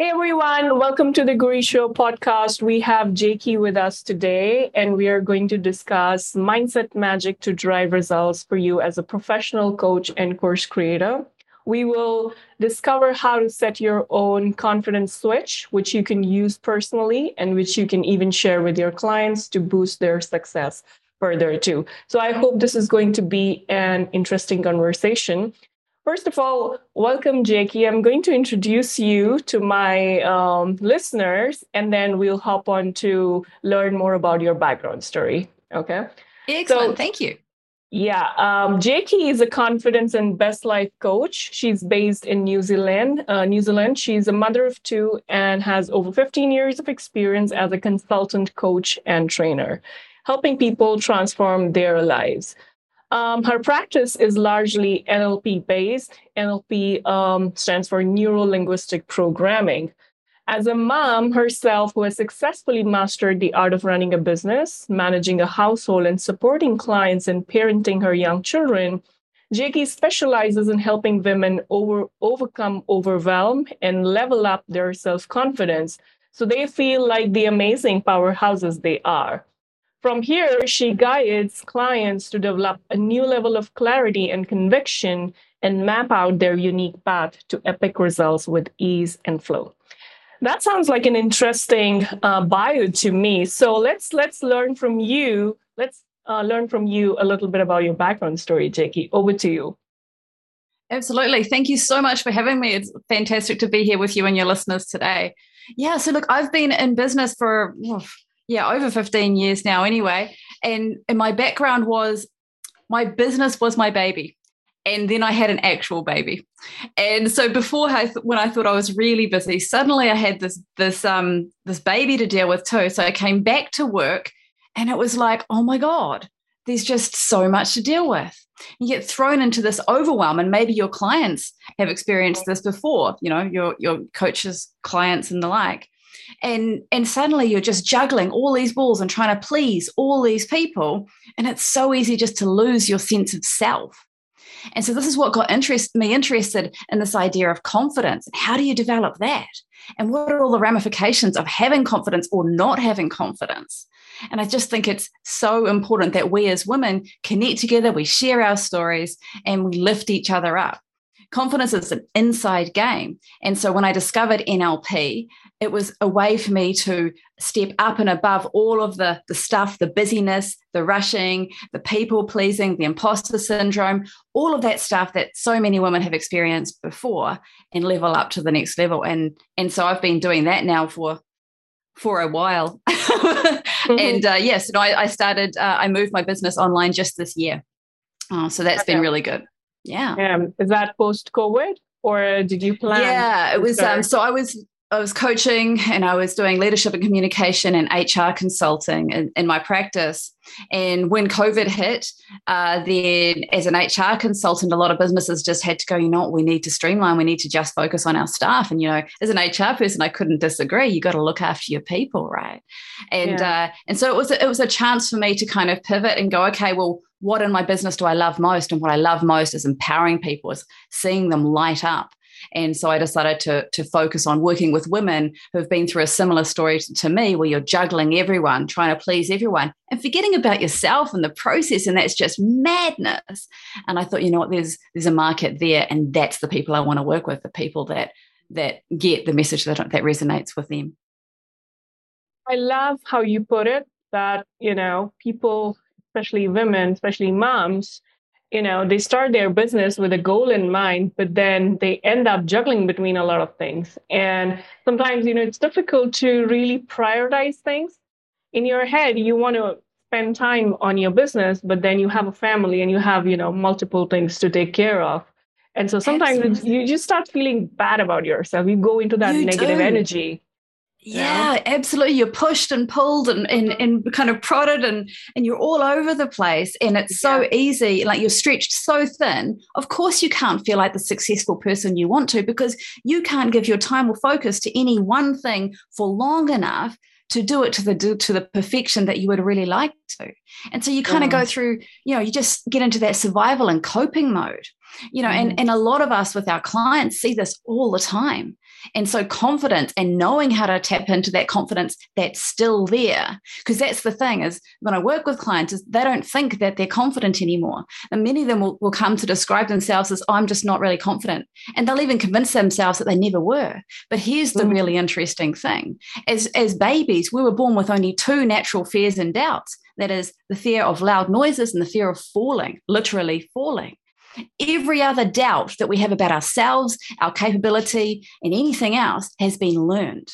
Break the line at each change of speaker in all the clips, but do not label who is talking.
Hey everyone, welcome to the Guri Show podcast. We have Jaki with us today, and we are going to discuss mindset magic to drive results for you as a professional coach and course creator. We will discover how to set your own confidence switch, which you can use personally and which you can even share with your clients to boost their success further too. So I hope this is going to be an interesting conversation. First of all, welcome, Jaki. I'm going to introduce you to my um, listeners, and then we'll hop on to learn more about your background story. Okay.
Excellent. So, Thank you.
Yeah, um, Jaki is a confidence and best life coach. She's based in New Zealand. Uh, New Zealand. She's a mother of two and has over 15 years of experience as a consultant, coach, and trainer, helping people transform their lives. Um, her practice is largely NLP based. NLP um, stands for Neuro Linguistic Programming. As a mom herself who has successfully mastered the art of running a business, managing a household, and supporting clients and parenting her young children, Jaki specializes in helping women over, overcome overwhelm and level up their self confidence so they feel like the amazing powerhouses they are. From here, she guides clients to develop a new level of clarity and conviction and map out their unique path to epic results with ease and flow. That sounds like an interesting uh, bio to me. So let's let's learn from you. Let's uh, learn from you a little bit about your background story, Jaki. Over to you.
Absolutely. Thank you so much for having me. It's fantastic to be here with you and your listeners today. Yeah, so look, I've been in business for yeah, over 15 years now anyway. And, and my background was my business was my baby. And then I had an actual baby. And so before I th- when I thought I was really busy, suddenly I had this this um this baby to deal with too. So I came back to work and it was like, oh my God, there's just so much to deal with. You get thrown into this overwhelm, and maybe your clients have experienced this before, you know, your your coaches, clients, and the like and and suddenly you're just juggling all these balls and trying to please all these people. And it's so easy just to lose your sense of self. And so this is what got interest, me interested in this idea of confidence. How do you develop that? And what are all the ramifications of having confidence or not having confidence? And I just think it's so important that we as women connect together, we share our stories, and we lift each other up confidence is an inside game. And so when I discovered NLP, it was a way for me to step up and above all of the, the stuff, the busyness, the rushing, the people pleasing, the imposter syndrome, all of that stuff that so many women have experienced before and level up to the next level. And, and so I've been doing that now for for a while. mm-hmm. And uh, yes, no, I, I started, uh, I moved my business online just this year. Uh, so that's okay. been really good. Yeah.
Um, is that post COVID or did you plan?
Yeah, it was. Um, so I was I was coaching and I was doing leadership and communication and HR consulting in, in my practice. And when COVID hit, uh, then as an HR consultant, a lot of businesses just had to go, you know what, we need to streamline, we need to just focus on our staff. And, you know, as an HR person, I couldn't disagree. You got to look after your people, right? And yeah. uh, and so it was it was a chance for me to kind of pivot and go, okay, well, what in my business do I love most? And what I love most is empowering people, is seeing them light up. And so I decided to, to focus on working with women who've been through a similar story to me, where you're juggling everyone, trying to please everyone, and forgetting about yourself and the process. And that's just madness. And I thought, you know what, there's there's a market there, and that's the people I want to work with, the people that that get the message that that resonates with them.
I love how you put it that, you know, people especially women, especially moms, you know, they start their business with a goal in mind, but then they end up juggling between a lot of things. And sometimes, you know, it's difficult to really prioritize things. In your head, you want to spend time on your business, but then you have a family and you have, you know, multiple things to take care of. And so sometimes you just start feeling bad about yourself. You go into that you negative do. energy
yeah, yeah, absolutely. You're pushed and pulled and, and, mm-hmm. and kind of prodded and, and you're all over the place. And it's so easy, like you're stretched so thin. Of course, you can't feel like the successful person you want to because you can't give your time or focus to any one thing for long enough to do it to the to the perfection that you would really like to. And so you kind of go through, you know, you just get into that survival and coping mode. You know mm. and, and a lot of us with our clients see this all the time. And so confidence and knowing how to tap into that confidence that's still there. Because that's the thing is when i work with clients is they don't think that they're confident anymore. And many of them will, will come to describe themselves as oh, i'm just not really confident. And they'll even convince themselves that they never were. But here's the mm. really interesting thing. As as babies we were born with only two natural fears and doubts. That is the fear of loud noises and the fear of falling literally falling Every other doubt that we have about ourselves, our capability, and anything else has been learned.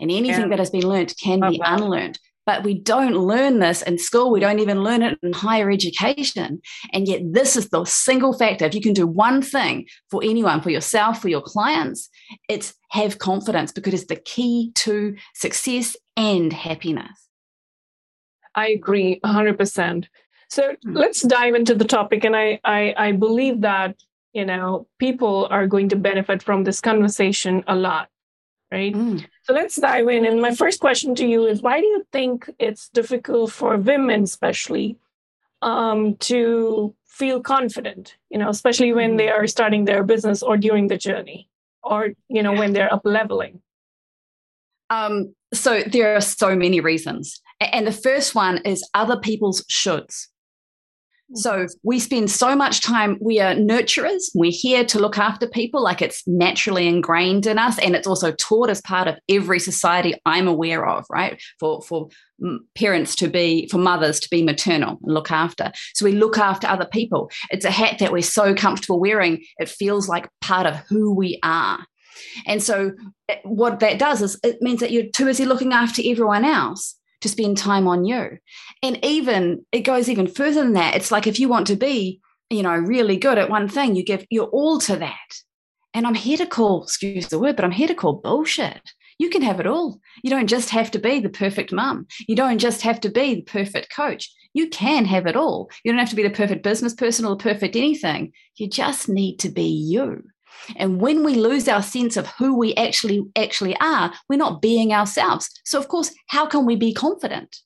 And anything yeah. that has been learned can oh, be unlearned. But we don't learn this in school. We don't even learn it in higher education. And yet, this is the single factor. If you can do one thing for anyone, for yourself, for your clients, it's have confidence because it's the key to success and happiness.
I agree 100%. So let's dive into the topic. And I, I, I believe that, you know, people are going to benefit from this conversation a lot. Right. Mm. So let's dive in. And my first question to you is why do you think it's difficult for women, especially, um, to feel confident, you know, especially when they are starting their business or during the journey or, you know, when they're up leveling?
Um, so there are so many reasons. And the first one is other people's shoulds. So mm-hmm. we spend so much time, we are nurturers, we're here to look after people like it's naturally ingrained in us. And it's also taught as part of every society I'm aware of, right? For, for parents to be, for mothers to be maternal and look after. So we look after other people. It's a hat that we're so comfortable wearing, it feels like part of who we are. And so eh, what that does is it means that you're too busy looking after everyone else to spend time on you. And even it goes even further than that. It's like if you want to be, you know, really good at one thing, you give your all to that. And I'm here to call, excuse the word, but I'm here to call bullshit. You can have it all. You don't just have to be the perfect mum. You don't just have to be the perfect coach. You can have it all. You don't have to be the perfect business person or the perfect anything. You just need to be you. And when we lose our sense of who we actually actually are, we're not being ourselves. So of course, how can we be confident?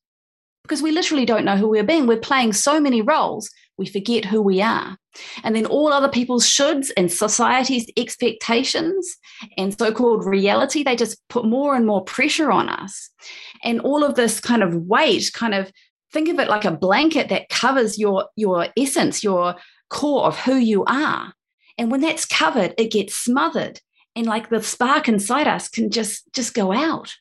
Because we literally don't know who we're being. We're playing so many roles, we forget who we are. And then all other people's shoulds and society's expectations and so called reality, they just put more and more pressure on us. And all of this kind of weight, kind of think of it like a blanket that covers your, your essence, your core of who you are. And when that's covered, it gets smothered. And like the spark inside us can just just go out.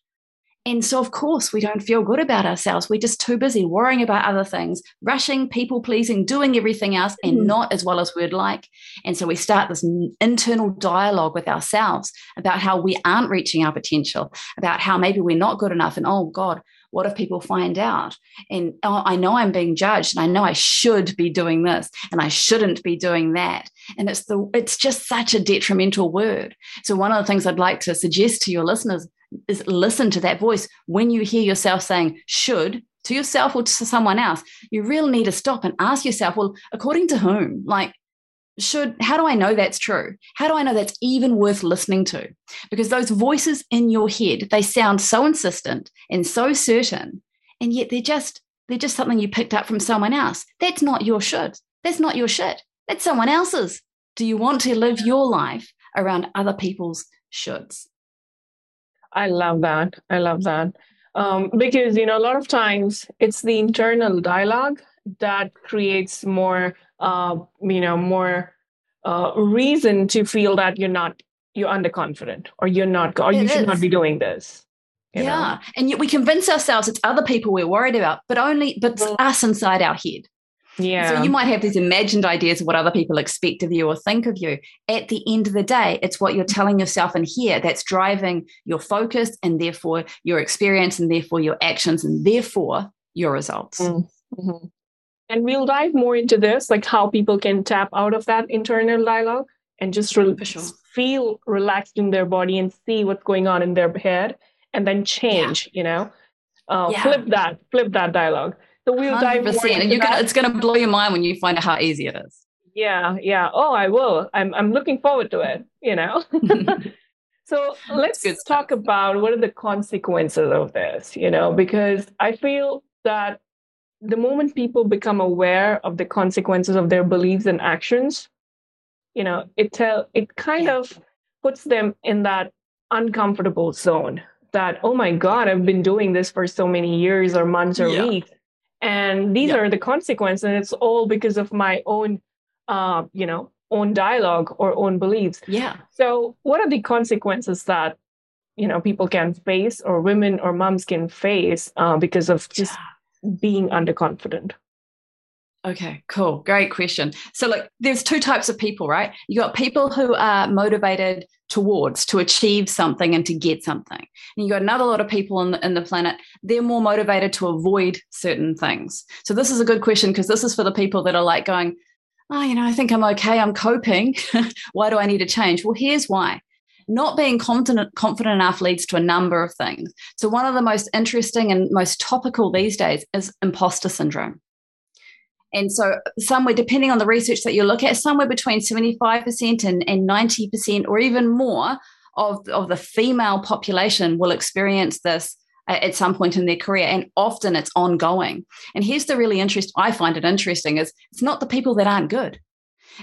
And so, of course, we don't feel good about ourselves. We're just too busy worrying about other things, rushing, people pleasing, doing everything else, and mm. not as well as we'd like. And so, we start this internal dialogue with ourselves about how we aren't reaching our potential, about how maybe we're not good enough. And oh, God, what if people find out? And oh, I know I'm being judged, and I know I should be doing this, and I shouldn't be doing that. And it's the it's just such a detrimental word. So one of the things I'd like to suggest to your listeners is listen to that voice when you hear yourself saying should to yourself or to someone else. You really need to stop and ask yourself, well, according to whom? Like should how do i know that's true? How do i know that's even worth listening to? Because those voices in your head they sound so insistent and so certain and yet they're just they're just something you picked up from someone else. That's not your should that's not your shit. That's someone else's. Do you want to live your life around other people's shoulds?
I love that. I love that. Um, because you know a lot of times it's the internal dialogue that creates more uh, you know more uh, reason to feel that you're not you're underconfident or you're not or it you should is. not be doing this
yeah know? and yet we convince ourselves it's other people we're worried about but only but well, us inside our head yeah so you might have these imagined ideas of what other people expect of you or think of you at the end of the day it's what you're telling yourself in here that's driving your focus and therefore your experience and therefore your actions and therefore your results mm, mm-hmm.
And we'll dive more into this, like how people can tap out of that internal dialogue and just re- sure. feel relaxed in their body and see what's going on in their head and then change, yeah. you know, uh, yeah. flip that, flip that dialogue. So we'll 100%. dive more
and gonna, it's going to blow your mind when you find out how easy it is.
Yeah, yeah. Oh, I will. I'm, I'm looking forward to it, you know. so let's talk about what are the consequences of this, you know, because I feel that the moment people become aware of the consequences of their beliefs and actions, you know, it tell it kind yeah. of puts them in that uncomfortable zone that, oh my God, I've been doing this for so many years or months or yeah. weeks. And these yeah. are the consequences. And it's all because of my own uh, you know, own dialogue or own beliefs.
Yeah.
So what are the consequences that you know people can face or women or moms can face uh, because of just being underconfident?
Okay, cool. Great question. So, look, there's two types of people, right? You got people who are motivated towards to achieve something and to get something. And you got another lot of people in the, in the planet, they're more motivated to avoid certain things. So, this is a good question because this is for the people that are like going, oh, you know, I think I'm okay, I'm coping. why do I need to change? Well, here's why. Not being confident, confident enough leads to a number of things. So, one of the most interesting and most topical these days is imposter syndrome. And so, somewhere, depending on the research that you look at, somewhere between 75% and, and 90% or even more of, of the female population will experience this uh, at some point in their career and often it's ongoing and here's the really interest i find it interesting is it's not the people that aren't good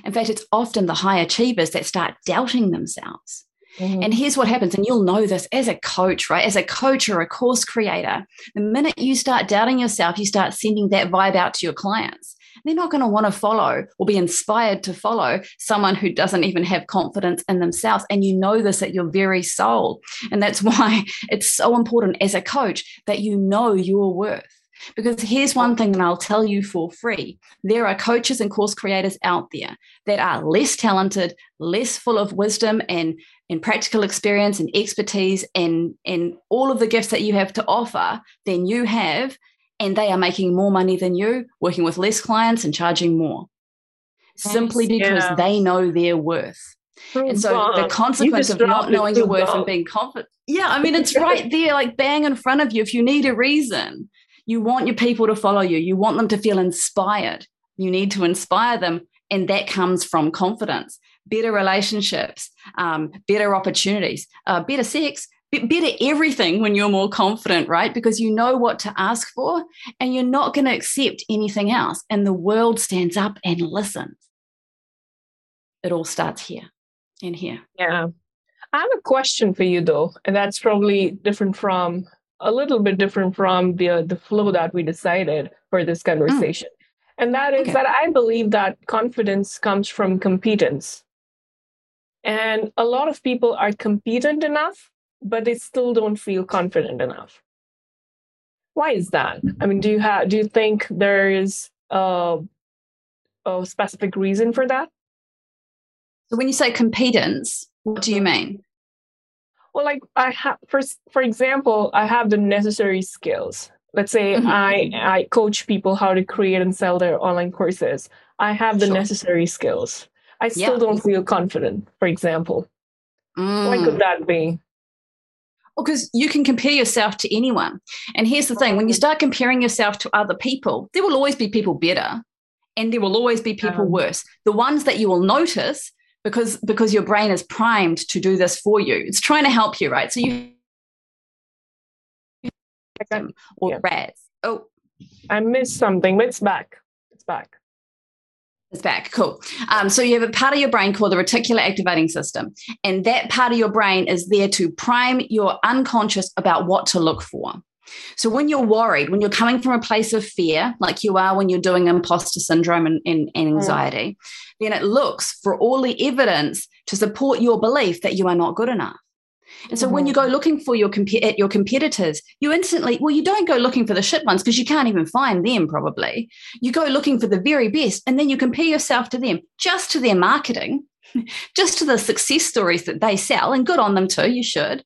in fact it's often the high achievers that start doubting themselves mm-hmm. and here's what happens and you'll know this as a coach right as a coach or a course creator the minute you start doubting yourself you start sending that vibe out to your clients they're not going to want to follow or be inspired to follow someone who doesn't even have confidence in themselves. And you know this at your very soul. And that's why it's so important as a coach that you know your worth. Because here's one thing that I'll tell you for free there are coaches and course creators out there that are less talented, less full of wisdom and, and practical experience and expertise and, and all of the gifts that you have to offer than you have and they are making more money than you, working with less clients and charging more. Simply because yeah. they know their worth. Oh, and so God. the consequence of not knowing your worth and being confident. Yeah, I mean, it's right there, like bang in front of you. If you need a reason, you want your people to follow you, you want them to feel inspired. You need to inspire them. And that comes from confidence, better relationships, um, better opportunities, uh, better sex, better everything when you're more confident, right? Because you know what to ask for and you're not going to accept anything else. And the world stands up and listens. It all starts here and here.
Yeah. I have a question for you though, and that's probably different from a little bit different from the the flow that we decided for this mm. conversation. Mm. And that is okay. that I believe that confidence comes from competence. And a lot of people are competent enough but they still don't feel confident enough. Why is that? I mean, do you have do you think there is a, a specific reason for that?
So when you say competence, what do you mean?
Well, like I have for for example, I have the necessary skills. Let's say mm-hmm. I I coach people how to create and sell their online courses. I have the sure. necessary skills. I still yeah. don't feel confident, for example. Mm. Why could mm. that be?
Well, because you can compare yourself to anyone. And here's the thing when you start comparing yourself to other people, there will always be people better and there will always be people um, worse. The ones that you will notice because because your brain is primed to do this for you. It's trying to help you, right? So you or yeah. rats. Oh,
I missed something, but it's back. It's back.
It's back. Cool. Um, so you have a part of your brain called the reticular activating system. And that part of your brain is there to prime your unconscious about what to look for. So when you're worried, when you're coming from a place of fear, like you are when you're doing imposter syndrome and, and, and anxiety, mm. then it looks for all the evidence to support your belief that you are not good enough. And so mm-hmm. when you go mm-hmm. looking for your comp- at your competitors, you instantly well, you don't go looking for the shit ones because you can't even find them probably. You go looking for the very best, and then you compare yourself to them, just to their marketing, just to the success stories that they sell, and good on them too. You should.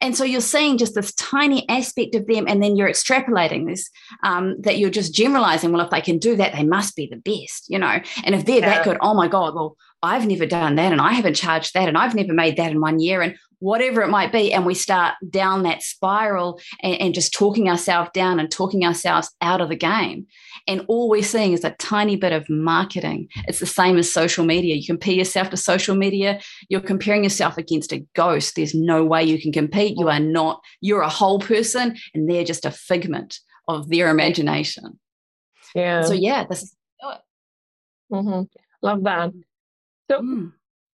And so you're seeing just this tiny aspect of them, and then you're extrapolating this um, that you're just generalizing. Well, if they can do that, they must be the best, you know. And if they're yeah. that good, oh my god, well, I've never done that, and I haven't charged that, and I've never made that in one year, and whatever it might be. And we start down that spiral and, and, just talking ourselves down and talking ourselves out of the game. And all we're seeing is a tiny bit of marketing. It's the same as social media. You compare yourself to social media, you're comparing yourself against a ghost. There's no way you can compete. You are not, you're a whole person, and they're just a figment of their imagination.
Yeah.
So, yeah, this is
mm-hmm. Love that. So, mm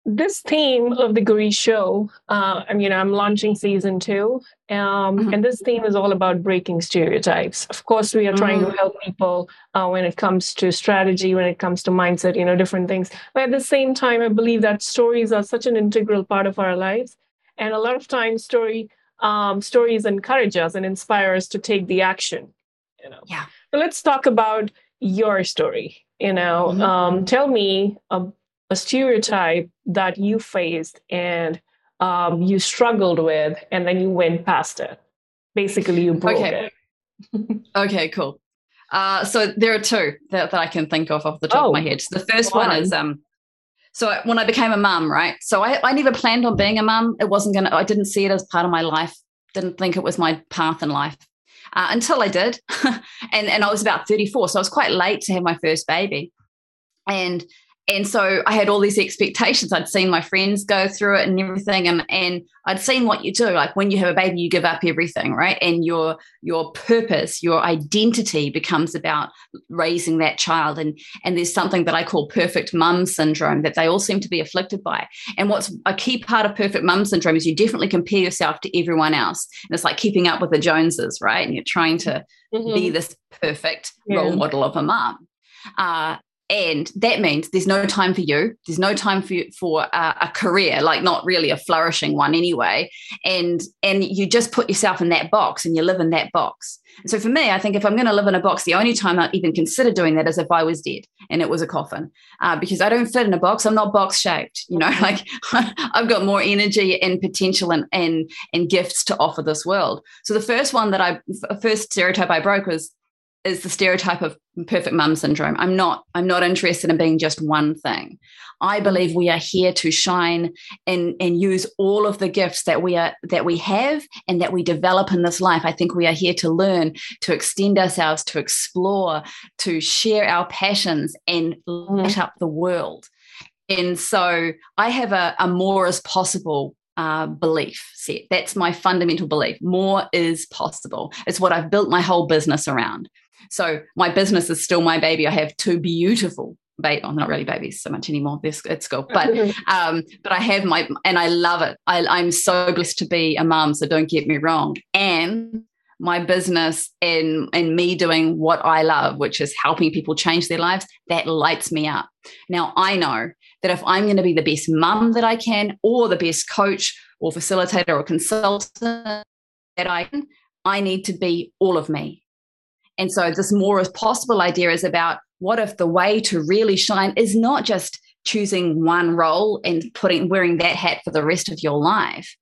this theme of the Guri show, uh, I mean, I'm launching season two, um, mm-hmm. and this theme is all about breaking stereotypes. Of course, we are trying mm-hmm. to help people uh, when it comes to strategy, when it comes to mindset, you know, different things. But at the same time, I believe that stories are such an integral part of our lives, and a lot of times, story um, stories encourage us and inspire us to take the action. You know.
Yeah.
So let's talk about your story. You know, mm-hmm. um, tell me. Um, a stereotype that you faced and um, you struggled with, and then you went past it. Basically, you broke okay.
it. okay, cool. Uh, so there are two that, that I can think of off the top oh, of my oh, head. The first one is um, so when I became a mum, right? So I, I never planned on being a mum. It wasn't gonna. I didn't see it as part of my life. Didn't think it was my path in life uh, until I did, and and I was about thirty four, so I was quite late to have my first baby. And and so I had all these expectations. I'd seen my friends go through it and everything, and and I'd seen what you do. Like when you have a baby, you give up everything, right? And your your purpose, your identity becomes about raising that child. And and there's something that I call perfect mum syndrome that they all seem to be afflicted by. And what's a key part of perfect mum syndrome is you definitely compare yourself to everyone else, and it's like keeping up with the Joneses, right? And you're trying to mm-hmm. be this perfect yeah. role model of a mum. Uh, and that means there's no time for you. There's no time for you, for a, a, career like not really a flourishing one anyway. And and you just put yourself in that box and you live in that box. So for me i think if i'm going to live in a box the only time i even consider doing that is if i was dead and it was a coffin. Uh, because i don't fit in a box. I'm not box shaped you know like i've got more energy and potential and, and and gifts to offer this world. So the first one that i first stereotype i broke was is the stereotype of perfect mum syndrome. I'm not I'm not interested in being just one thing. I believe we are here to shine and and use all of the gifts that we are that we have and that we develop in this life. I think we are here to learn, to extend ourselves, to explore, to share our passions and light up the world. And so I have a, a more is possible uh, belief set. That's my fundamental belief. More is possible. It's what I've built my whole business around. So my business is still my baby. I have two beautiful baby, oh, not really babies so much anymore. This at school, but um, but I have my and I love it. I, I'm so blessed to be a mum. So don't get me wrong. And my business and and me doing what I love, which is helping people change their lives, that lights me up. Now I know that if I'm going to be the best mum that I can, or the best coach or facilitator or consultant that I can, I need to be all of me. And so this more as possible idea is about what if the way to really shine is not just choosing one role and putting wearing that hat for the rest of your life,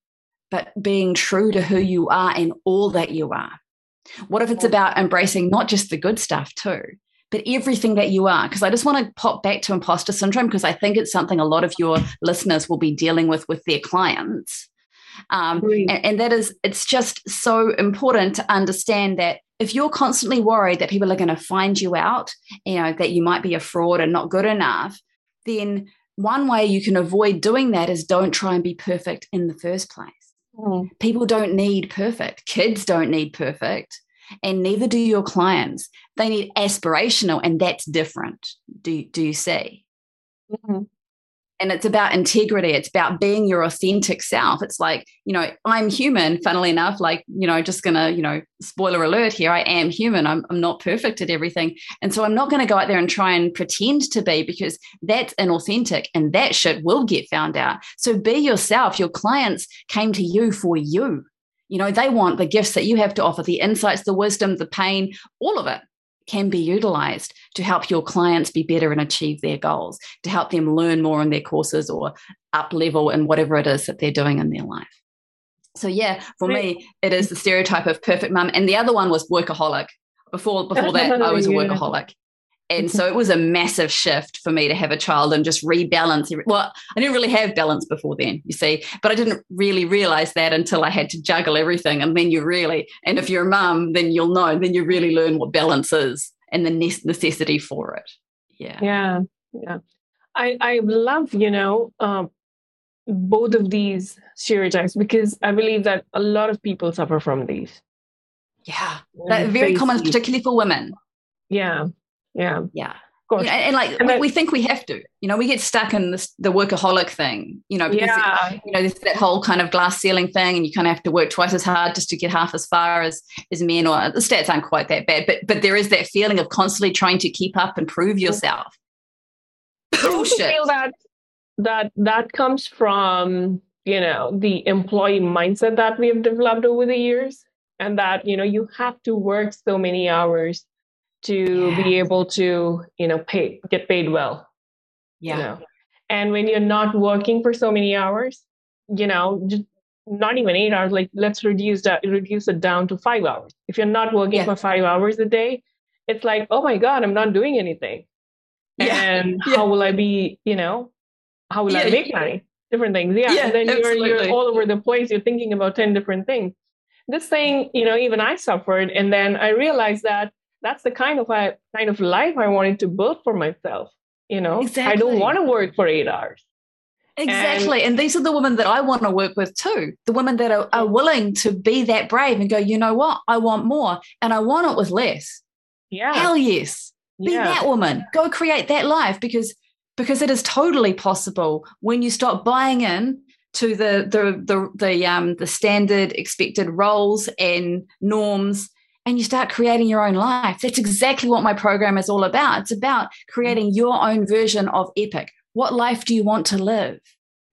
but being true to who you are and all that you are. What if it's about embracing not just the good stuff too, but everything that you are? Because I just want to pop back to imposter syndrome because I think it's something a lot of your listeners will be dealing with with their clients. Um, and, and that is, it's just so important to understand that if you're constantly worried that people are going to find you out, you know, that you might be a fraud and not good enough, then one way you can avoid doing that is don't try and be perfect in the first place. Mm. People don't need perfect. Kids don't need perfect. And neither do your clients. They need aspirational, and that's different. Do, do you see? Mm-hmm and it's about integrity. It's about being your authentic self. It's like you know i'm human funnily enough like you know just gonna you know spoiler alert here i am human. I'm, I'm not perfect at everything. And so i'm not to go out there and try and pretend to be because that's inauthentic and that shit will get found out. So be yourself. Your clients came to you for you. You know they want the gifts that you have to offer the insights the wisdom the pain all of it can be utilized to help your clients be better and achieve their goals, to help them learn more in their courses or up level in whatever it is that they're doing in their life. So yeah, for me, it is the stereotype of perfect mum. And the other one was workaholic. Before before that, I was a workaholic. And so it was a massive shift for me to have a child and just rebalance. Well, I didn't really have balance before then, you see, but I didn't really realize that until I had to juggle everything. And then you really, and if you're a mum, then you'll know, then you really learn what balance is and the necessity for it. Yeah.
Yeah. Yeah. I, I love, you know, um, both of these stereotypes because I believe that a lot of people suffer from these.
Yeah. That very common, particularly for women.
Yeah. Yeah.
Yeah.
course.
You know, and, like and we, we, think we have to, you know, we get stuck in this the workaholic thing, you know, because yeah. it, you know, there's that whole kind of glass ceiling thing, and you kind of have to work twice as hard just to get half as far as as men. Or the stats aren't quite that bad, but but there is that feeling of constantly trying to keep up and prove yourself.
Bullshit. I feel that that that comes from you know the employee mindset that we have developed over the years and that you know you have to work so many hours to yeah. be able to you know pay get paid well
yeah.
you know? and when you're not working for so many hours you know just not even eight hours like let's reduce that reduce it down to five hours. If you're not working yeah. for five hours a day it's like oh my god i'm not doing anything. Yeah. and how will i be you know how will i make money? Different things. Yeah, and then you're, you're all over the place. You're thinking about 10 different things. This thing you know even i suffered and then i realized that that's the kind of I, kind of life I wanted to build for myself. You know, exactly. I don't want to work for eight hours.
Exactly. And, and, these are the women that I want to work with too. The women that are, are willing to be that brave and go, you know what? I want more and I want it with less.
Yeah.
Hell yes. Be yeah. that woman. Go create that life because because it is totally possible when you stop buying in to the the the the um the standard expected roles and norms and you start creating your own life. That's exactly what my program is all about. It's about creating your own version of epic. What life do you want to live?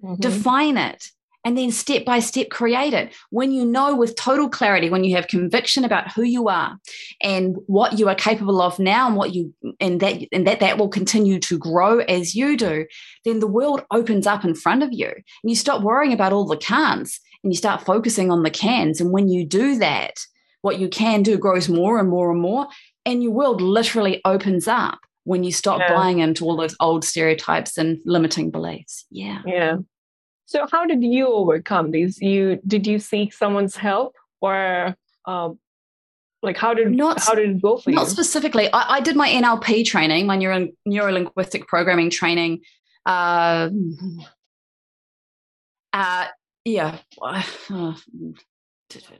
Mm-hmm. Define it and then step by step create it. When you know with total clarity, when you have conviction about who you are and what you are capable of now and what you and that and that that will continue to grow as you do, then the world opens up in front of you and you stop worrying about all the can'ts and you start focusing on the cans. And when you do that, what you can do grows more and more and more. And your world literally opens up when you stop yeah. buying into all those old stereotypes and limiting beliefs. Yeah.
Yeah. So how did you overcome these? You did you seek someone's help or um, like how did not, how did it go for
not
you?
Not specifically. I, I, did my NLP training, my neuro, neuro linguistic programming training. Uh, uh, yeah, uh,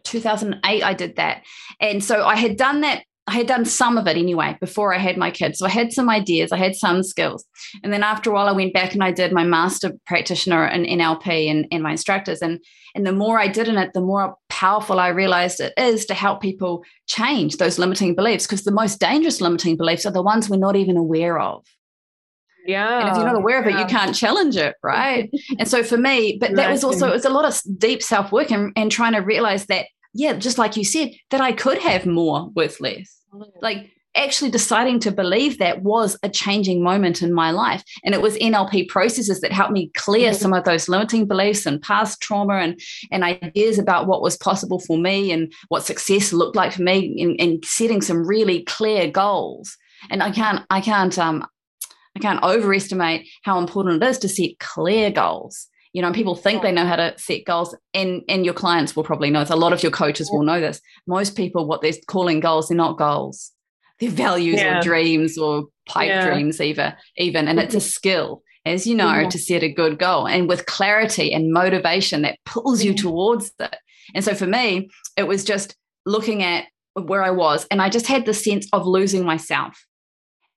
2008 I did that. And so I had done that I had done some of it anyway before I had my kids. So I had some ideas, I had some skills. And then after a while, I went back and I did my master practitioner in NLP and, and my instructors. And, and the more I did in it, the more powerful I realized it is to help people change those limiting beliefs. Because the most dangerous limiting beliefs are the ones we're not even aware of.
Yeah.
And if you're not aware of it, you can't challenge it, right? and so for me, but that was also it was a lot of deep self work and, and trying to realize that, yeah, just like you said, that I could have more with less. Mm. Like actually deciding to believe that was a changing moment in my life. And it was NLP processes that helped me clear mm-hmm. some of those limiting beliefs and past trauma and, and ideas about what was possible for me and what success looked like for me and, and setting some really clear goals. And I can't, I can't um, I can't overestimate how important it is to set clear goals. You know, people think they know how to set goals, and and your clients will probably know this. A lot of your coaches will know this. Most people, what they're calling goals, they're not goals. They're values yeah. or dreams or pipe yeah. dreams, even even, and it's a mm-hmm. skill, as you know, yeah. to set a good goal and with clarity and motivation that pulls you mm-hmm. towards it. And so for me, it was just looking at where I was, and I just had the sense of losing myself,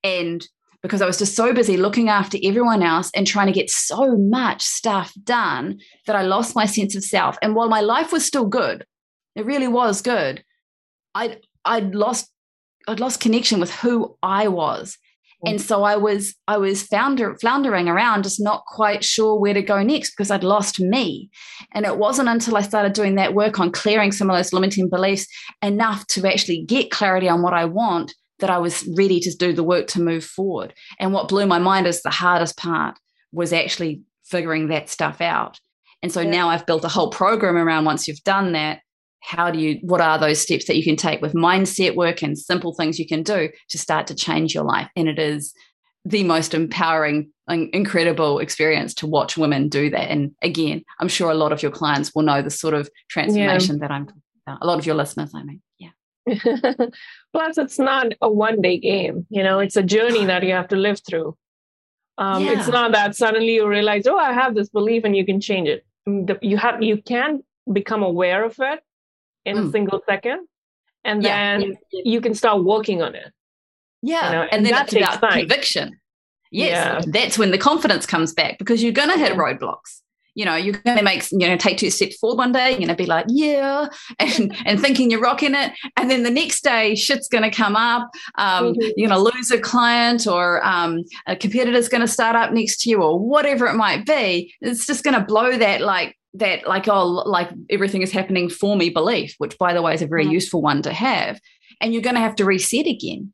and because I was just so busy looking after everyone else and trying to get so much stuff done that I lost my sense of self. And while my life was still good, it really was good, I'd I'd lost I'd lost connection with who I was. Mm. And so I was I was founder, floundering around, just not quite sure where to go next because I'd lost me. And it wasn't until I started doing that work on clearing some of those limiting beliefs enough to actually get clarity on what I want that I was ready to do the work to move forward. And what blew my mind is the hardest part was actually figuring that stuff out. And so yeah. now I've built a whole program around once you've done that, how do you, what are those steps that you can take with mindset work and simple things you can do to start to change your life? And it is the most empowering, incredible experience to watch women do that. And again, I'm sure a lot of your clients will know the sort of transformation yeah. that I'm talking about. A lot of your listeners, I mean, yeah.
Plus, it's not a one day game. You know, it's a journey that you have to live through. Um, yeah. It's not that suddenly you realize, oh, I have this belief and you can change it. Mm, you have you can become aware of it in mm. a single second, and yeah. then yeah. you can start working on it.
Yeah.
You know,
and,
and
then
that
about
takes time.
conviction. Yes. That's when the confidence comes back because you're going to hit roadblocks. You know, you're going to make, you know, take two steps forward one day, you're going to be like, yeah, and, and thinking you're rocking it. And then the next day, shit's going to come up. Um,
Mhm.
You're going to lose a client or um, a competitor's going to start up next to you or whatever it might be. It's just going to blow that, like, that, like, oh, like everything is happening for me belief, which, by the way, is a very
Mhm.
useful one to have. And you're going to have to reset again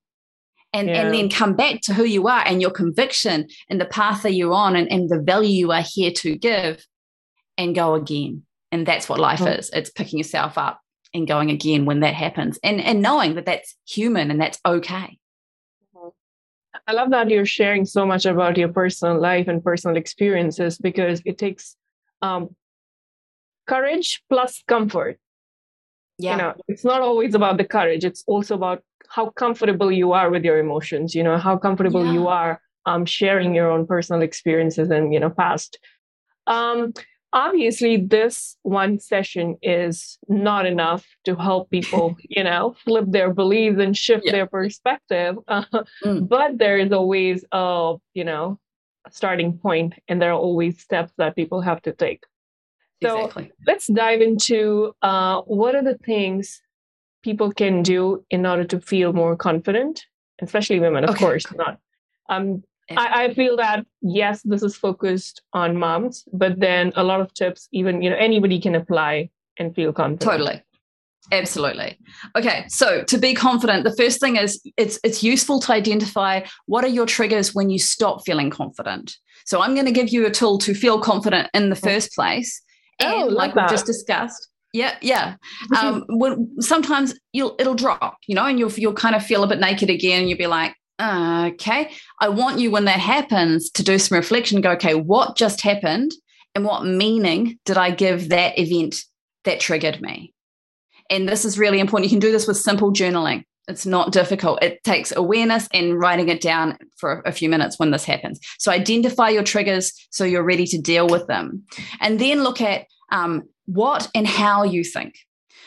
and
Yeah.
and then come back to who you are and your conviction and the path that you're on and, and the value you are here to give and go again and that's what life
Mhm.
is it's picking yourself up and going again when that happens and and knowing that that's human and that's okay
I love that you're sharing so much about your personal life and personal experiences because it takes um, courage plus comfort.
yeah
You know, it's not always about the courage. It's also about how comfortable you are with your emotions. You know, how comfortable you are um, sharing your own personal experiences and you know past. Um, obviously, this one session is not enough to help people. you know, flip their beliefs and shift
Yeah.
their perspective. Uh,
Mm.
but there is always a you know a starting point, and there are always steps that people have to take. So
exactly
let's dive into uh, what are the things people can do in order to feel more confident, especially women, of
Okay.
course. Not. Um, I, I feel that yes, this is focused on moms, but then a lot of tips, even you know, anybody can apply and feel confident.
Totally. Absolutely. Okay, so to be confident, the first thing is it's it's useful to identify what are your triggers when you stop feeling confident. So I'm going to give you a tool to feel confident in the first place.
Oh,
And
love
like we've just discussed, yeah, yeah. Um, when sometimes you'll it'll drop, you know, and you'll you'll kind of feel a bit naked again. You'll be like, "Uh, okay. I want you when that happens to do some reflection. Go, okay, what just happened, and what meaning did I give that event that triggered me? And this is really important. You can do this with simple journaling. It's not difficult. It takes awareness and writing it down for a few minutes when this happens. So identify your triggers so you're ready to deal with them. And then look at um, what and how you think.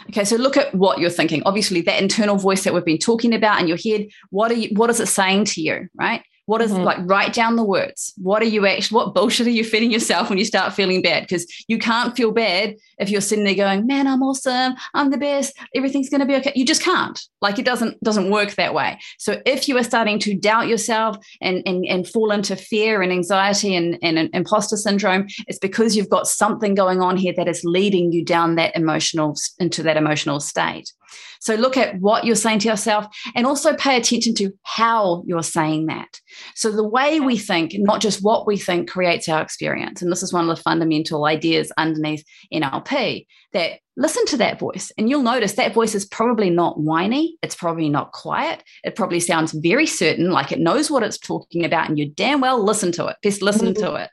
Okay, so look at what you're thinking. Obviously, that internal voice that we've been talking about in your head, what are you what is it saying to you, right? What is
Mhm.
like write down the words. What are you actually what bullshit are you feeding yourself when you start feeling bad? Because you can't feel bad if you're sitting there going, Man, I'm awesome, I'm the best, everything's gonna be okay. You just can't. Like it doesn't doesn't work that way. So if you are starting to doubt yourself and and, and fall into fear and anxiety and, and, and imposter syndrome, it's because you've got something going on here that is leading you down that emotional into that emotional state. So look at what you're saying to yourself and also pay attention to how you're saying that. So the way we think, not just what we think, creates our experience. And this is one of the fundamental ideas underneath NLP that listen to that voice and you'll notice that voice is probably not whiny. It's probably not quiet. It probably sounds very certain, like it knows what it's talking about, and you damn well listen to it. Best listen to mm-hmm. it.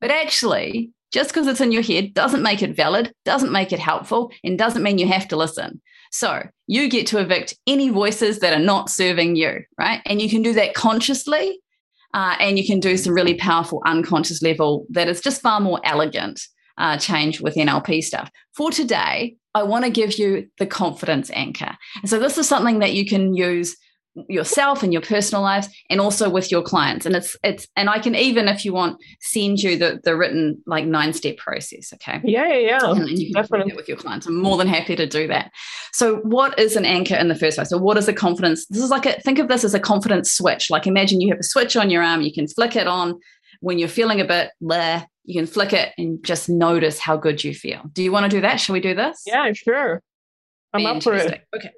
But actually, just because it's in your head doesn't make it valid, doesn't make it helpful, and doesn't mean you have to listen. So you get to evict any voices that are not serving you, right? And you can do that consciously, uh, and you can do some really powerful unconscious level that is just far more elegant uh, change with NLP stuff. For today, I want to give you the confidence anchor. And so this is something that you can use yourself and your personal lives and also with your clients and it's it's and i can even if you want send you the the written like nine step process okay
Yeah, yeah, yeah.
and you can
Definitely.
with your clients. I'm more than happy to do that. So, what is an anchor in the first place? So, what is a confidence? This is like a think of this as a confidence switch. Like, imagine you have a switch on your arm, you can flick it on when you're feeling a bit bleh, you can flick it and just notice how good you feel. Do you want to do that? Shall we do this?
Yeah, sure. I'm up for it.
Okay.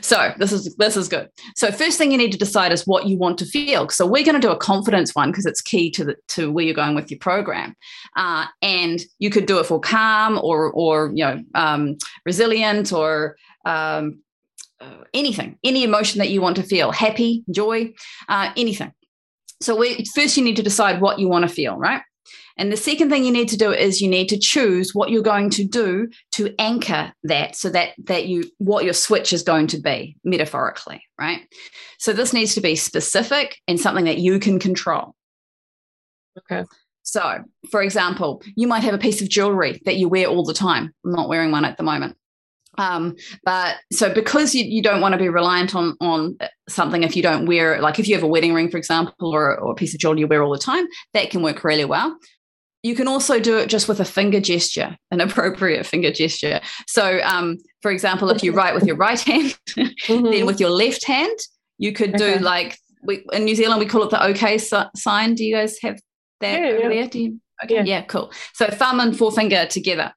So this is this is good. So first thing you need to decide is what you want to feel. So we're going to do a confidence one because it's key to the to where you're going with your program. Uh, and you could do it for calm or or you know um, resilient or um, uh, anything, any emotion that you want to feel, happy, joy, uh, anything. So we, first you need to decide what you want to feel, right? And the second thing you need to do is you need to choose what you're going to do to anchor that so that that you what your switch is going to be metaphorically, right? So this needs to be specific and something that you can control.
Okay.
So, for example, you might have a piece of jewelry that you wear all the time. I'm not wearing one at the moment. Um, but so because you, you don't want to be reliant on on something if you don't wear like if you have a wedding ring, for example, or, or a piece of jewelry you wear all the time, that can work really well. You can also do it just with a finger gesture, an appropriate finger gesture. So, um, for example, if you write with your right hand, mm-hmm. then with your left hand, you could do okay. like we, in New Zealand we call it the OK sign. Do you guys have that yeah, over yeah. there? Do you? Okay, yeah. yeah, cool. So thumb and forefinger together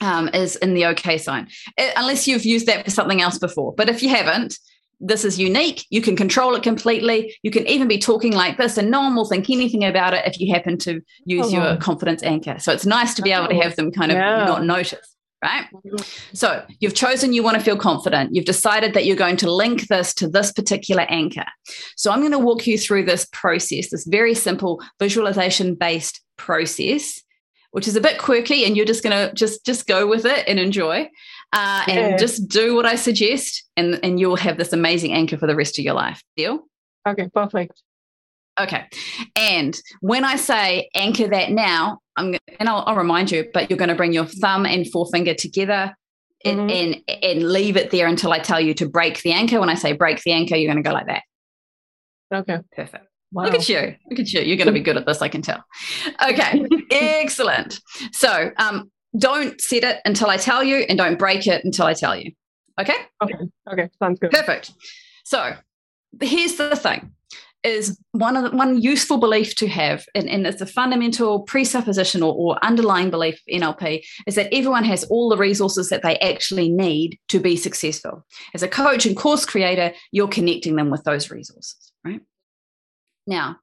um, is in the OK sign, it, unless you've used that for something else before. But if you haven't, this is unique. You can control it completely. You can even be talking like this, and no one will think anything about it if you happen to use oh. your confidence anchor. So it's nice to be able to have them kind of yeah. not notice, right? Mm-hmm. So you've chosen you want to feel confident. You've decided that you're going to link this to this particular anchor. So I'm going to walk you through this process, this very simple visualization based process which is a bit quirky and you're just going to just just go with it and enjoy uh, yeah. and just do what i suggest and and you'll have this amazing anchor for the rest of your life deal
okay perfect
okay and when i say anchor that now i'm and i'll, I'll remind you but you're going to bring your thumb and forefinger together and, mm-hmm. and and leave it there until i tell you to break the anchor when i say break the anchor you're going to go like that
okay
perfect Wow. Look at you. Look at you. You're going to be good at this, I can tell. Okay, excellent. So um, don't set it until I tell you and don't break it until I tell you. Okay?
Okay. Okay. Sounds good.
Perfect. So here's the thing is one of the, one useful belief to have, and, and it's a fundamental presupposition or, or underlying belief in NLP, is that everyone has all the resources that they actually need to be successful. As a coach and course creator, you're connecting them with those resources, right? Now,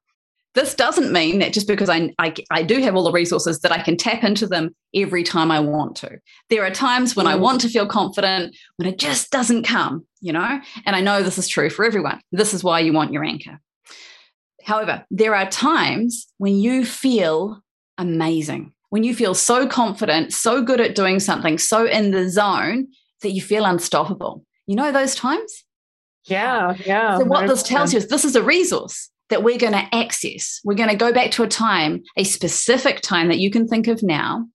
this doesn't mean that just because I, I, I, do have all the resources that I can tap into them every time I want to. There are times when mm. I want to feel confident, when it just doesn't come, you know? And I know this is true for everyone. This is why you want your anchor. However, there are times when you feel amazing, when you feel so confident, so good at doing something, so in the zone that you feel unstoppable. You know those times?
Yeah, yeah.
So, what this tells you is this is a resource that we're going to access. We're going to go back to a time, a specific time that you can think of now,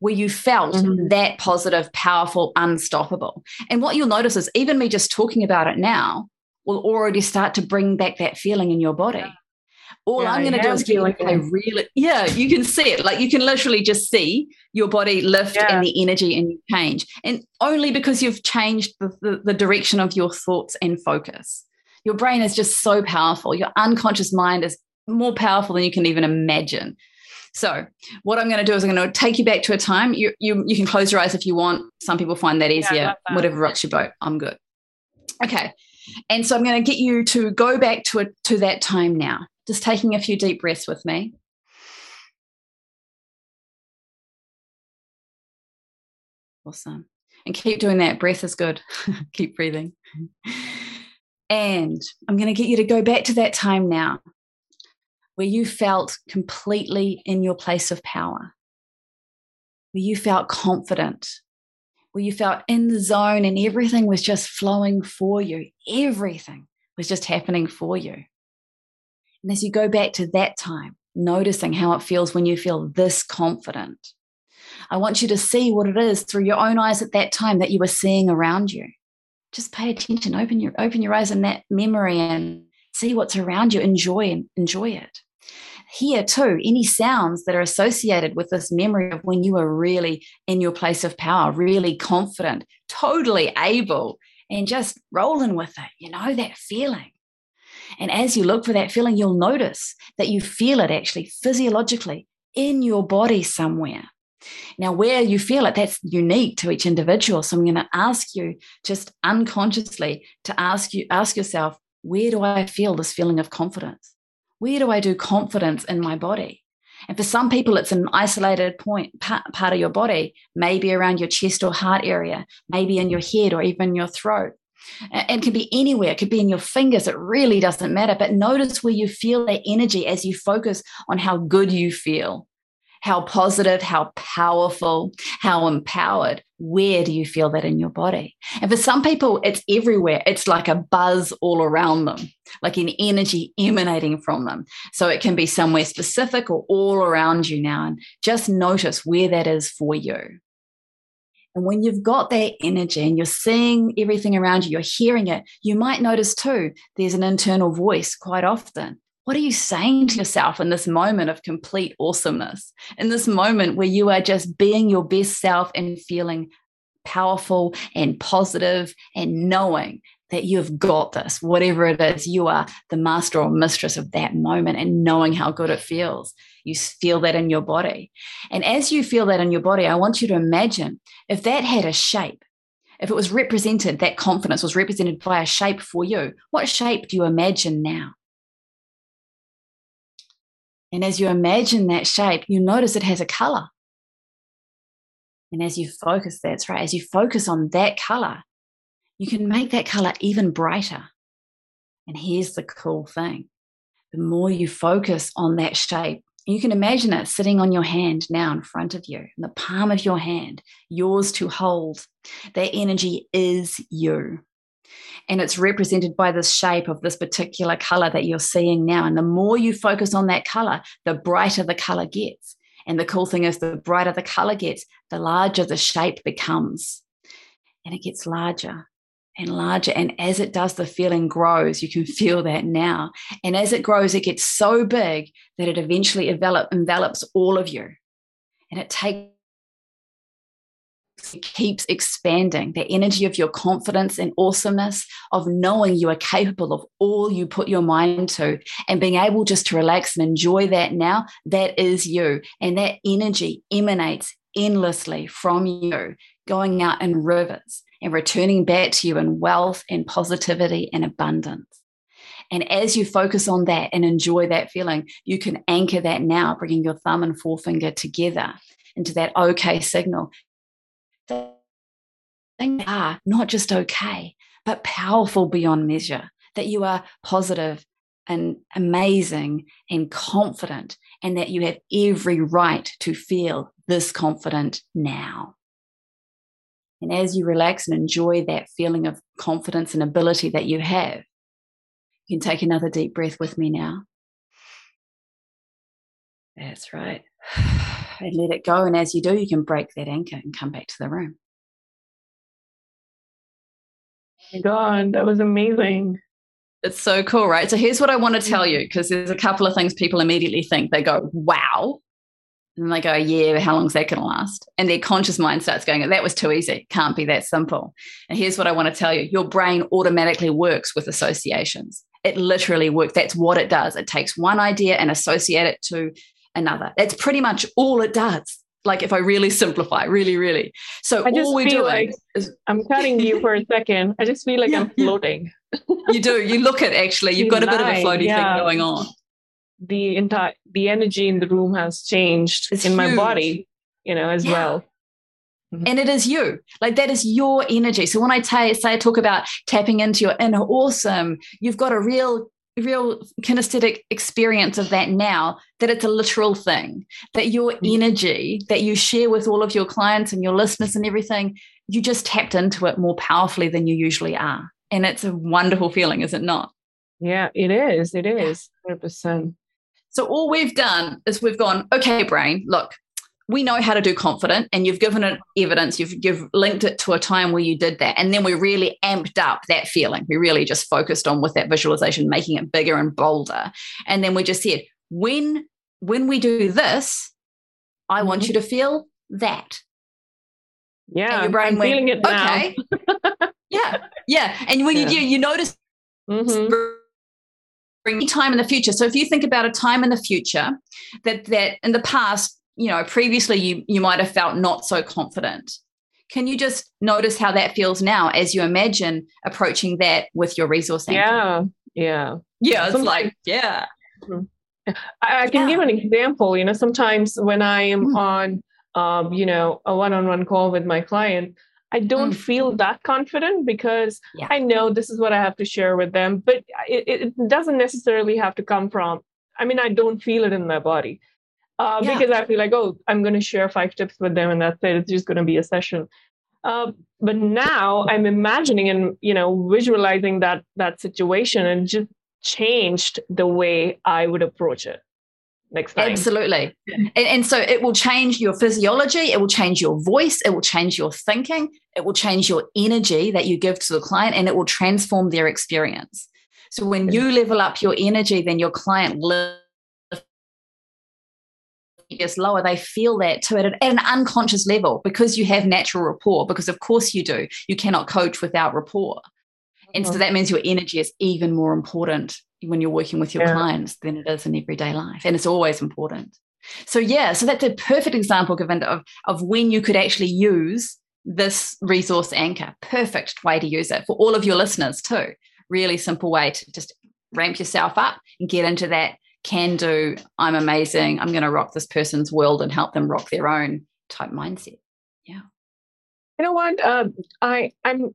where you felt mm-hmm. that positive, powerful, unstoppable. And what you'll notice is even me just talking about it now will already start to bring back that feeling in your body. All yeah, I'm going to do is give like a really, yeah, you can see it. Like you can literally just see your body lift yeah. and the energy and change. And only because you've changed the, the, the direction of your thoughts and focus your brain is just so powerful. Your unconscious mind is more powerful than you can even imagine. So, what I'm going to do is I'm going to take you back to a time. You you you can close your eyes if you want. Some people find that easier. Yeah, that. Whatever rocks your boat, I'm good. Okay, and so I'm going to get you to go back to it to that time now. Just taking a few deep breaths with me. Awesome. And keep doing that. Breath is good. keep breathing. And I'm going to get you to go back to that time now where you felt completely in your place of power, where you felt confident, where you felt in the zone and everything was just flowing for you. Everything was just happening for you. And as you go back to that time, noticing how it feels when you feel this confident, I want you to see what it is through your own eyes at that time that you were seeing around you just pay attention open your open your eyes in that memory and see what's around you enjoy and enjoy it. Here too any sounds that are associated with this memory of when you were really in your place of power really confident totally able and just rolling with it you know that feeling. And as you look for that feeling you'll notice that you feel it actually physiologically in your body somewhere now, where you feel it, that's unique to each individual. So I'm going to ask you just unconsciously to ask you, ask yourself, where do I feel this feeling of confidence? Where do I do confidence in my body? And for some people, it's an isolated point, part, of your body, maybe around your chest or heart area, maybe in your head or even your throat. It can be anywhere, it could be in your fingers, it really doesn't matter. But notice where you feel that energy as you focus on how good you feel how positive, how powerful, how empowered. Where do you feel that in your body? And for some people, it's everywhere. It's like a buzz all around them, like an energy emanating from them. So it can be somewhere specific or all around you now. And just notice where that is for you. And when you've got that energy and you're seeing everything around you, you're hearing it, you might notice too, there's an internal voice quite often. What are you saying to yourself in this moment of complete awesomeness? In this moment where you are just being your best self and feeling powerful and positive and knowing that you've got this, whatever it is, you are the master or mistress of that moment and knowing how good it feels. You feel that in your body. And as you feel that in your body, I want you to imagine if that had a shape, if it was represented, that confidence was represented by a shape for you, what shape do you imagine now? And as you imagine that shape, you notice it has a color. And as you focus, that's right, as you focus on that color, you can make that color even brighter. And here's the cool thing the more you focus on that shape, you can imagine it sitting on your hand now in front of you, in the palm of your hand, yours to hold. That energy is you. And it's represented by this shape of this particular color that you're seeing now. And the more you focus on that color, the brighter the color gets. And the cool thing is, the brighter the color gets, the larger the shape becomes. And it gets larger and larger. And as it does, the feeling grows. You can feel that now. And as it grows, it gets so big that it eventually envelop, envelops all of you. And it takes keeps expanding the energy of your confidence and awesomeness of knowing you are capable of all you put your mind to and being able just to relax and enjoy that now that is you and that energy emanates endlessly from you going out in rivers and returning back to you in wealth and positivity and abundance. And as you focus on that and enjoy that feeling, you can anchor that now, bringing your thumb and forefinger together into that okay signal. Things are not just okay, but powerful beyond measure, that you are positive and amazing and confident, and that you have every right to feel this confident now. And as you relax and enjoy that feeling of confidence and ability that you have, you can take another deep breath with me now. That's right. And let it go. And as you do, you can break that anchor and come back to the room.
Oh my God, that was amazing.
It's so cool, right? So here's what I want to tell mm-hmm. you because there's a couple of things people immediately think. They go, wow, and they go, yeah, how long's that going to last? And their conscious mind starts going, that was too easy. Can't be that simple. And here's what I want to tell you your brain automatically works with associations. It literally works. That's what it does. It takes one idea and associate it to another. That's pretty much all it does. Like if I really simplify, really, really. So
I just
all we
feel
do
like
is
I'm cutting you for a second. I just feel like
Yeah,
I'm floating.
you do. You look at actually, you've got a bit of a floaty
yeah.
thing going on.
The entire the energy in the room has changed
It's
in my body, you know, as
Yeah.
well.
and it is you like that is your energy so when i ta- say i talk about tapping into your inner awesome you've got a real real kinesthetic experience of that now that it's a literal thing that your
Mhm.
energy that you share with all of your clients and your listeners and everything you just tapped into it more powerfully than you usually are and it's a wonderful feeling is it not
Yeah, it is. It is. 100%.
So all we've done is we've gone, okay, brain, look, we know how to do confident, and you've given it evidence. You've you've linked it to a time where you did that, and then we really amped up that feeling. We really just focused on with that visualization, making it bigger and bolder, and then we just said, when when we do this, I want
Mhm.
you to feel that.
Yeah,
and your brain
I'm
went,
feeling it now.
okay, yeah, yeah. And when
Yeah.
you do, you notice
Mhm.
bring time in the future. So if you think about a time in the future that that in the past, you know, previously you you might have felt not so confident. Can you just notice how that feels now as you imagine approaching that with your resource anchor?
Yeah, yeah.
Yeah, it's like, yeah.
I, I can
Yeah.
give an example. You know, sometimes when I am
Mm.
on, um, you know, a one-on-one call with my client, I don't
Mm.
feel that confident because
Yeah.
I know this is what I have to share with them. But it, it doesn't necessarily have to come from. I mean, I don't feel it in my body uh,
Yeah.
because I feel like, oh, I'm going to share five tips with them, and that's it. It's just going to be a session. Uh, but now I'm imagining and you know visualizing that that situation and just changed the way I would approach it. next time.
Absolutely. And, and, so it will change your physiology, it will change your voice, it will change your thinking, it will change your energy that you give to the client, and it will transform their experience. So when you level up your energy, then your client lives is lower, they feel that too at an, at an, unconscious level because you have natural rapport. Because of course you do. You cannot coach without rapport, and so mm-hmm. that means your energy is even more important when you're working with your yeah. clients than it is in everyday life. And it's always important. So yeah, so that's a perfect example, Govinda, of, of when you could actually use this resource anchor. Perfect way to use it for all of your listeners too. Really simple way to just ramp yourself up and get into that can do, I'm amazing, I'm going to rock this person's world and help them rock their own type mindset. Yeah.
You know what? Uh, I I'm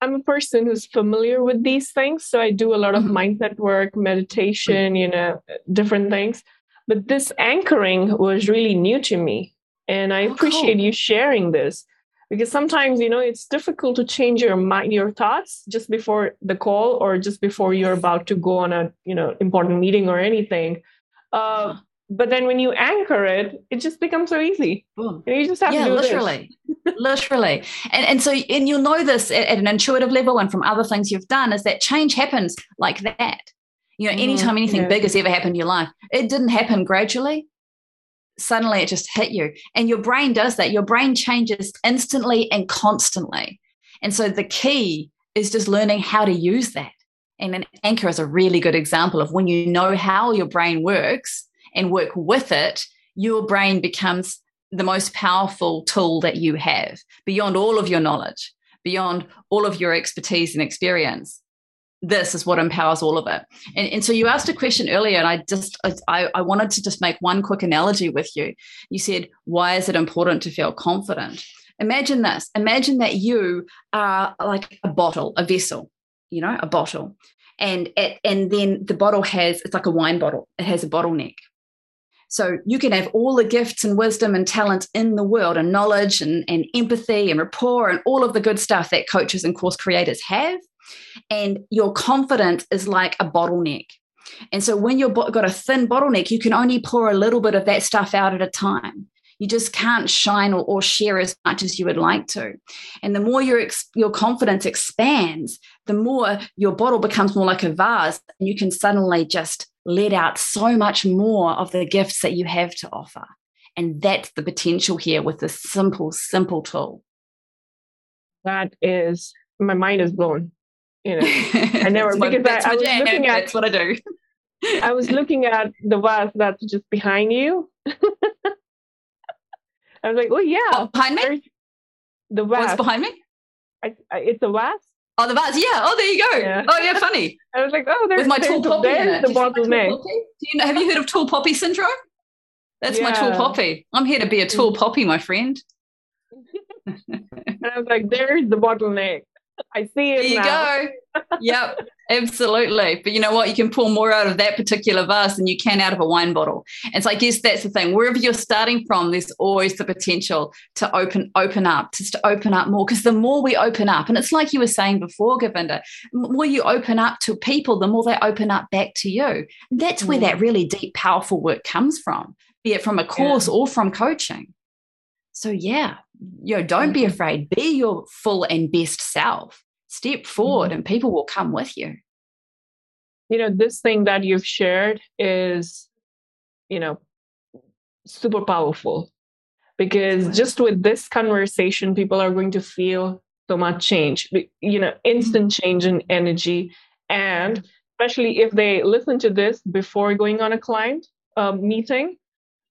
I'm a person who's familiar with these things. So I do a lot of mm-hmm. mindset work, meditation, you know, different things. But this anchoring was really new to me. And I oh, appreciate cool. you sharing this because sometimes, you know, it's difficult to change your mind, your thoughts just before the call or just before you're about to go on a, you know, important meeting or anything. Uh, uh-huh but then when you anchor it, it just becomes so easy. Boom. You just have
yeah,
to do
literally, literally. And and so and you'll know this at, at, an intuitive level and from other things you've done is that change happens like that. You know, mm-hmm. anytime anything yeah. big has ever happened in your life, it didn't happen gradually. Suddenly, it just hit you, and your brain does that. Your brain changes instantly and constantly, and so the key is just learning how to use that. And an anchor is a really good example of when you know how your brain works and work with it, your brain becomes the most powerful tool that you have beyond all of your knowledge, beyond all of your expertise and experience. This is what empowers all of it. And, and so you asked a question earlier, and I just I, I wanted to just make one quick analogy with you. You said, why is it important to feel confident? Imagine this. Imagine that you are like a bottle, a vessel, you know, a bottle. And it, and then the bottle has it's like a wine bottle. It has a bottleneck so you can have all the gifts and wisdom and talent in the world and knowledge and, and empathy and rapport and all of the good stuff that coaches and course creators have. And your confidence is like a bottleneck. And so when you've got a thin bottleneck, you can only pour a little bit of that stuff out at a time. You just can't shine or, or share as much as you would like to. And the more your, your confidence expands, the more your bottle becomes more like a vase, and you can suddenly just let out so much more of the gifts that you have to offer. And that's the potential here with this simple, simple tool.
That is, my mind is blown. You know, I never, because I, I was looking at,
that's what I do.
I was looking at the vase that's just behind you. I was like, oh, yeah.
Oh, behind me?
The vase.
What's behind me?
I, I, it's a vase.
Oh, the vase. Yeah. Oh, there you go. Yeah. Oh, yeah. Funny.
I was like, oh, there's
with my tall poppy in it.
The bottleneck.
Do you know? Have you heard of tall poppy syndrome? That's yeah. my tall poppy. I'm here to be a tall mm. poppy, my friend.
and I was like, there's the bottleneck. I see it.
There you
now.
go. yep, absolutely. But you know what? You can pull more out of that particular vase than you can out of a wine bottle. And so I guess that's the thing. Wherever you're starting from, there's always the potential to open open up, just to open up more. Because the more we open up, and it's like you were saying before, Govinda, the more you open up to people, the more they open up back to you. That's where that mm. really deep, powerful work comes from, be it from a course yeah. or from coaching. So yeah, you know, don't be mm-hmm. afraid. Be your full and best self. Step forward mm-hmm. and people will come with you.
You know, this thing that you've shared is, you know, super powerful because just with this conversation, people are going to feel so much change, you know, instant mm-hmm. change in energy. And especially if they listen to this before going on a client uh, meeting,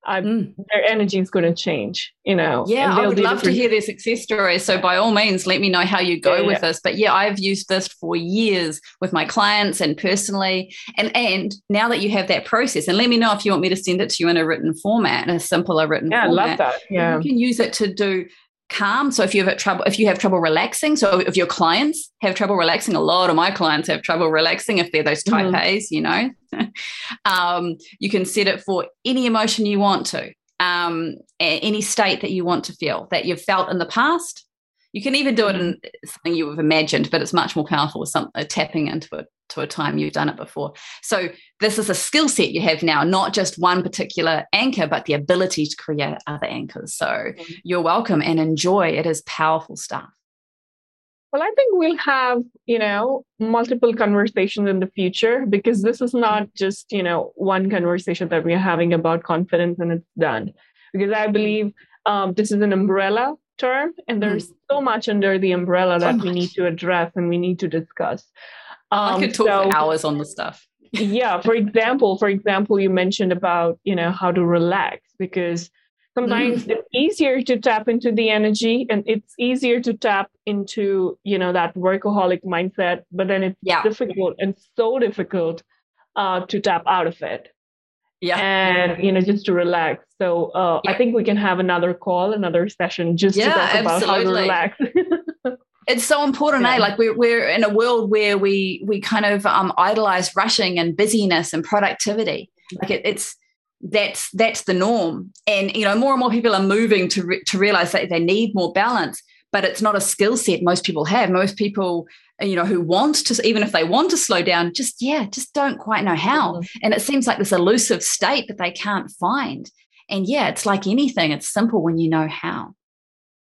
mm. their energy is going to change, you know.
Yeah, I would love to hear their success stories. So by all means, let me know how you go yeah, with yeah. this. But yeah, I've used this for years with my clients and personally. And and now that you have that process, and let me know if you want me to send it to you in a written format, in a simpler written
yeah,
format.
I love that. Yeah.
You can use it to do calm. So if you have trouble, if you have trouble relaxing, so if your clients have trouble relaxing, a lot of my clients have trouble relaxing if they're those type mm-hmm. A's, you know, um, you can set it for any emotion you want to, um, any state that you want to feel that you've felt in the past. You can even do it in something you have imagined, but it's much more powerful with some uh, tapping into it to a time you've done it before. So this is a skill set you have now, not just one particular anchor, but the ability to create other anchors. So mm-hmm. you're welcome and enjoy. It is powerful stuff.
Well, I think we'll have, you know, multiple conversations in the future because this is not just, you know, one conversation that we're having about confidence and it's done. Because I believe um, this is an umbrella term and there's mm. so much under the umbrella that we need to address and we need to discuss.
Um, I could talk so, for hours on the stuff.
yeah. For example, for example, you mentioned about, you know, how to relax because sometimes mm. it's easier to tap into the energy and it's easier to tap into you know that workaholic mindset but then it's yeah. difficult and so difficult uh, to tap out of it yeah and you know just to relax so uh, yeah. i think we can have another call another session just yeah, to talk about how to relax
it's so important yeah. eh? like we're, we're in a world where we we kind of um, idolize rushing and busyness and productivity like it, it's that's that's the norm and you know more and more people are moving to re- to realize that they need more balance but it's not a skill set most people have most people you know who want to even if they want to slow down just yeah just don't quite know how mm-hmm. and it seems like this elusive state that they can't find and yeah it's like anything it's simple when you know how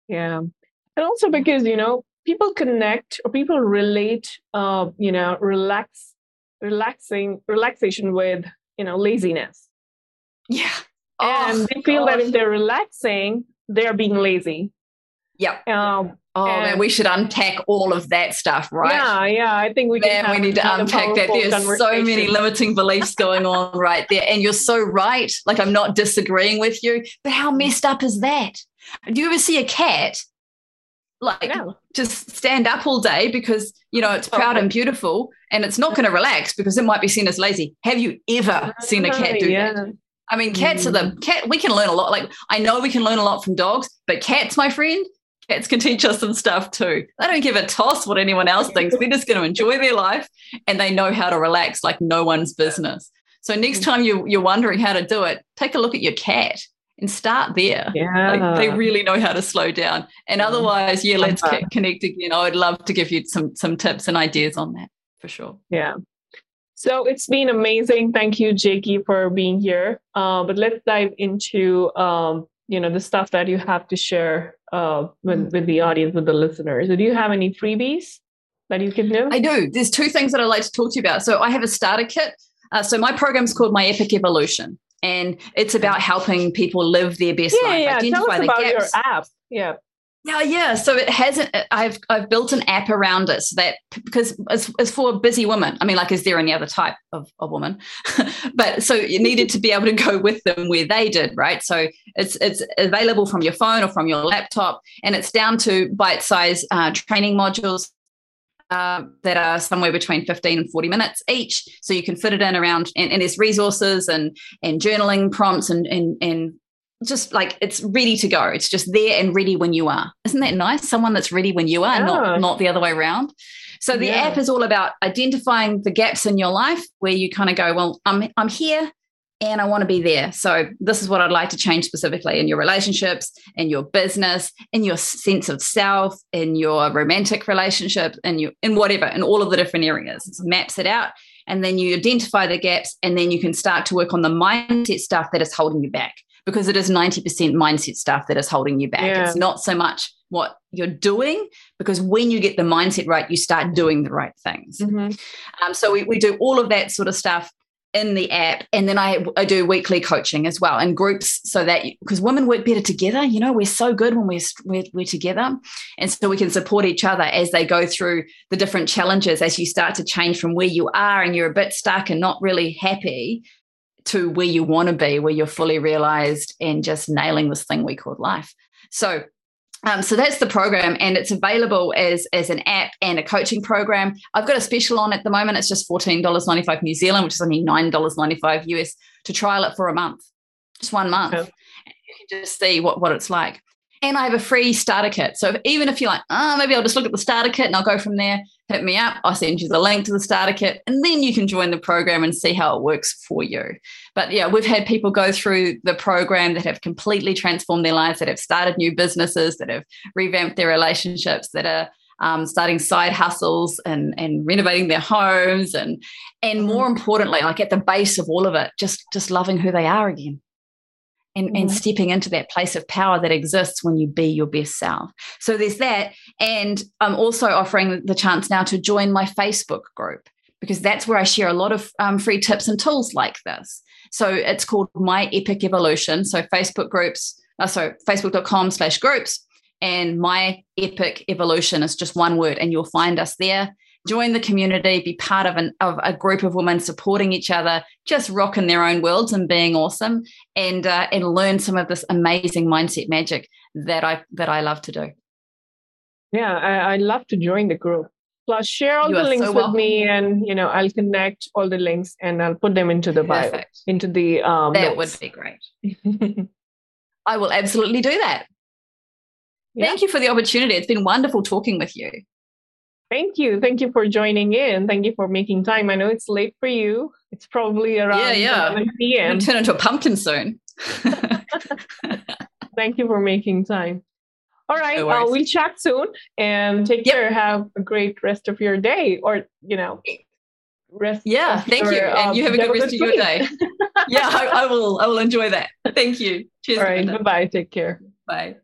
yeah and also because you know people connect or people relate uh you know relax relaxing relaxation with you know laziness
yeah.
And oh, they feel gosh. that if they're relaxing, they're being lazy.
Yep. Um, oh and, man, we should unpack all of that stuff, right?
Yeah, yeah. I think we
man, we need to unpack that. There's so many limiting beliefs going on right there, and you're so right. Like I'm not disagreeing with you, but how messed up is that? Do you ever see a cat like just stand up all day because you know it's proud and beautiful, and it's not going to relax because it might be seen as lazy? Have you ever seen a cat do yeah. that? I mean, cats mm. are the mm. cat. We can learn a lot. Like I know we can learn a lot from dogs, but cats, my friend, cats can teach us some stuff too. They don't give a toss what anyone else thinks. They're just going to enjoy their life, and they know how to relax like no one's business. So next time you you're wondering how to do it, take a look at your cat and start there.
Yeah,
like, they really know how to slow down. And otherwise, yeah, let's connect again. I would love to give you some some tips and ideas on that for sure.
Yeah. So it's been amazing. Thank you, Jaki, for being here. Uh, but let's dive into um, you know the stuff that you have to share uh, with with the audience, with the listeners. So do you have any freebies that you can do?
I do. There's two things that I'd like to talk to you about. So I have a starter kit. Uh, so my program is called My Epic Evolution, and it's about helping people live their best
yeah,
life.
Yeah, Identify tell us about gaps. your app. Yeah.
Yeah, yeah. So it hasn't. I've I've built an app around it so that because it's, it's for busy women. I mean, like, is there any other type of, of woman? but so you needed to be able to go with them where they did, right? So it's it's available from your phone or from your laptop, and it's down to bite-size uh, training modules uh, that are somewhere between 15 and 40 minutes each. So you can fit it in around, and, and there's resources and and journaling prompts and and and just like it's ready to go. It's just there and ready when you are. Isn't that nice? Someone that's ready when you are, not not the other way around. So the yeah. app is all about identifying the gaps in your life where you kind of go, well, I'm I'm here and I want to be there. So this is what I'd like to change specifically in your relationships, in your business, in your sense of self, in your romantic relationship, in your in whatever, in all of the different areas. It maps it out. And then you identify the gaps, and then you can start to work on the mindset stuff that is holding you back because it is 90% mindset stuff that is holding you back. Yeah. It's not so much what you're doing, because when you get the mindset right, you start doing the right things. Mm-hmm. Um, so we, we do all of that sort of stuff in the app and then I, I do weekly coaching as well in groups so that because women work better together you know we're so good when we're, we're, we're together and so we can support each other as they go through the different challenges as you start to change from where you are and you're a bit stuck and not really happy to where you want to be, where you're fully realized and just nailing this thing we call life. So um, so that's the program, and it's available as as an app and a coaching program. I've got a special on at the moment. It's just fourteen dollars ninety five New Zealand, which is only nine dollars ninety five US to trial it for a month, just one month. Okay. You can just see what what it's like. And I have a free starter kit. So if, even if you're like, oh, maybe I'll just look at the starter kit and I'll go from there, hit me up. I'll send you the link to the starter kit. And then you can join the program and see how it works for you. But yeah, we've had people go through the program that have completely transformed their lives, that have started new businesses, that have revamped their relationships, that are um, starting side hustles and and renovating their homes and and more importantly like at the base of all of it just just loving who they are again and, mm-hmm. and stepping into that place of power that exists when you be your best self. So there's that. And I'm also offering the chance now to join my Facebook group because that's where I share a lot of um, free tips and tools like this. So it's called My Epic Evolution. So Facebook groups, uh, so facebook.com slash groups. And My Epic Evolution is just one word, and you'll find us there join the community, be part of, an, of a group of women supporting each other, just rocking their own worlds and being awesome, and uh, and learn some of this amazing mindset magic that I that I love to do.
Yeah, I, I love to join the group. Plus, share all you the links so with me, and you know, I'll connect all the links and I'll put them into the Perfect. bio, into the um.
That notes. would be great. I will absolutely do that. Yeah. Thank you for the opportunity. It's been wonderful talking with you.
Thank you. Thank you for joining in. Thank you for making time. I know it's late for you. It's probably around yeah, yeah. 7 p.m.
turn into a pumpkin soon.
Thank you for making time. All right. No uh, we'll chat soon and take yep. care. Have a great rest of your day or, you know,
rest. Yeah. Thank your, you. And um, you have a good rest of your day. yeah, I, I, will. I will enjoy that. Thank you.
Cheers. All right. Bye bye. Take care.
Bye.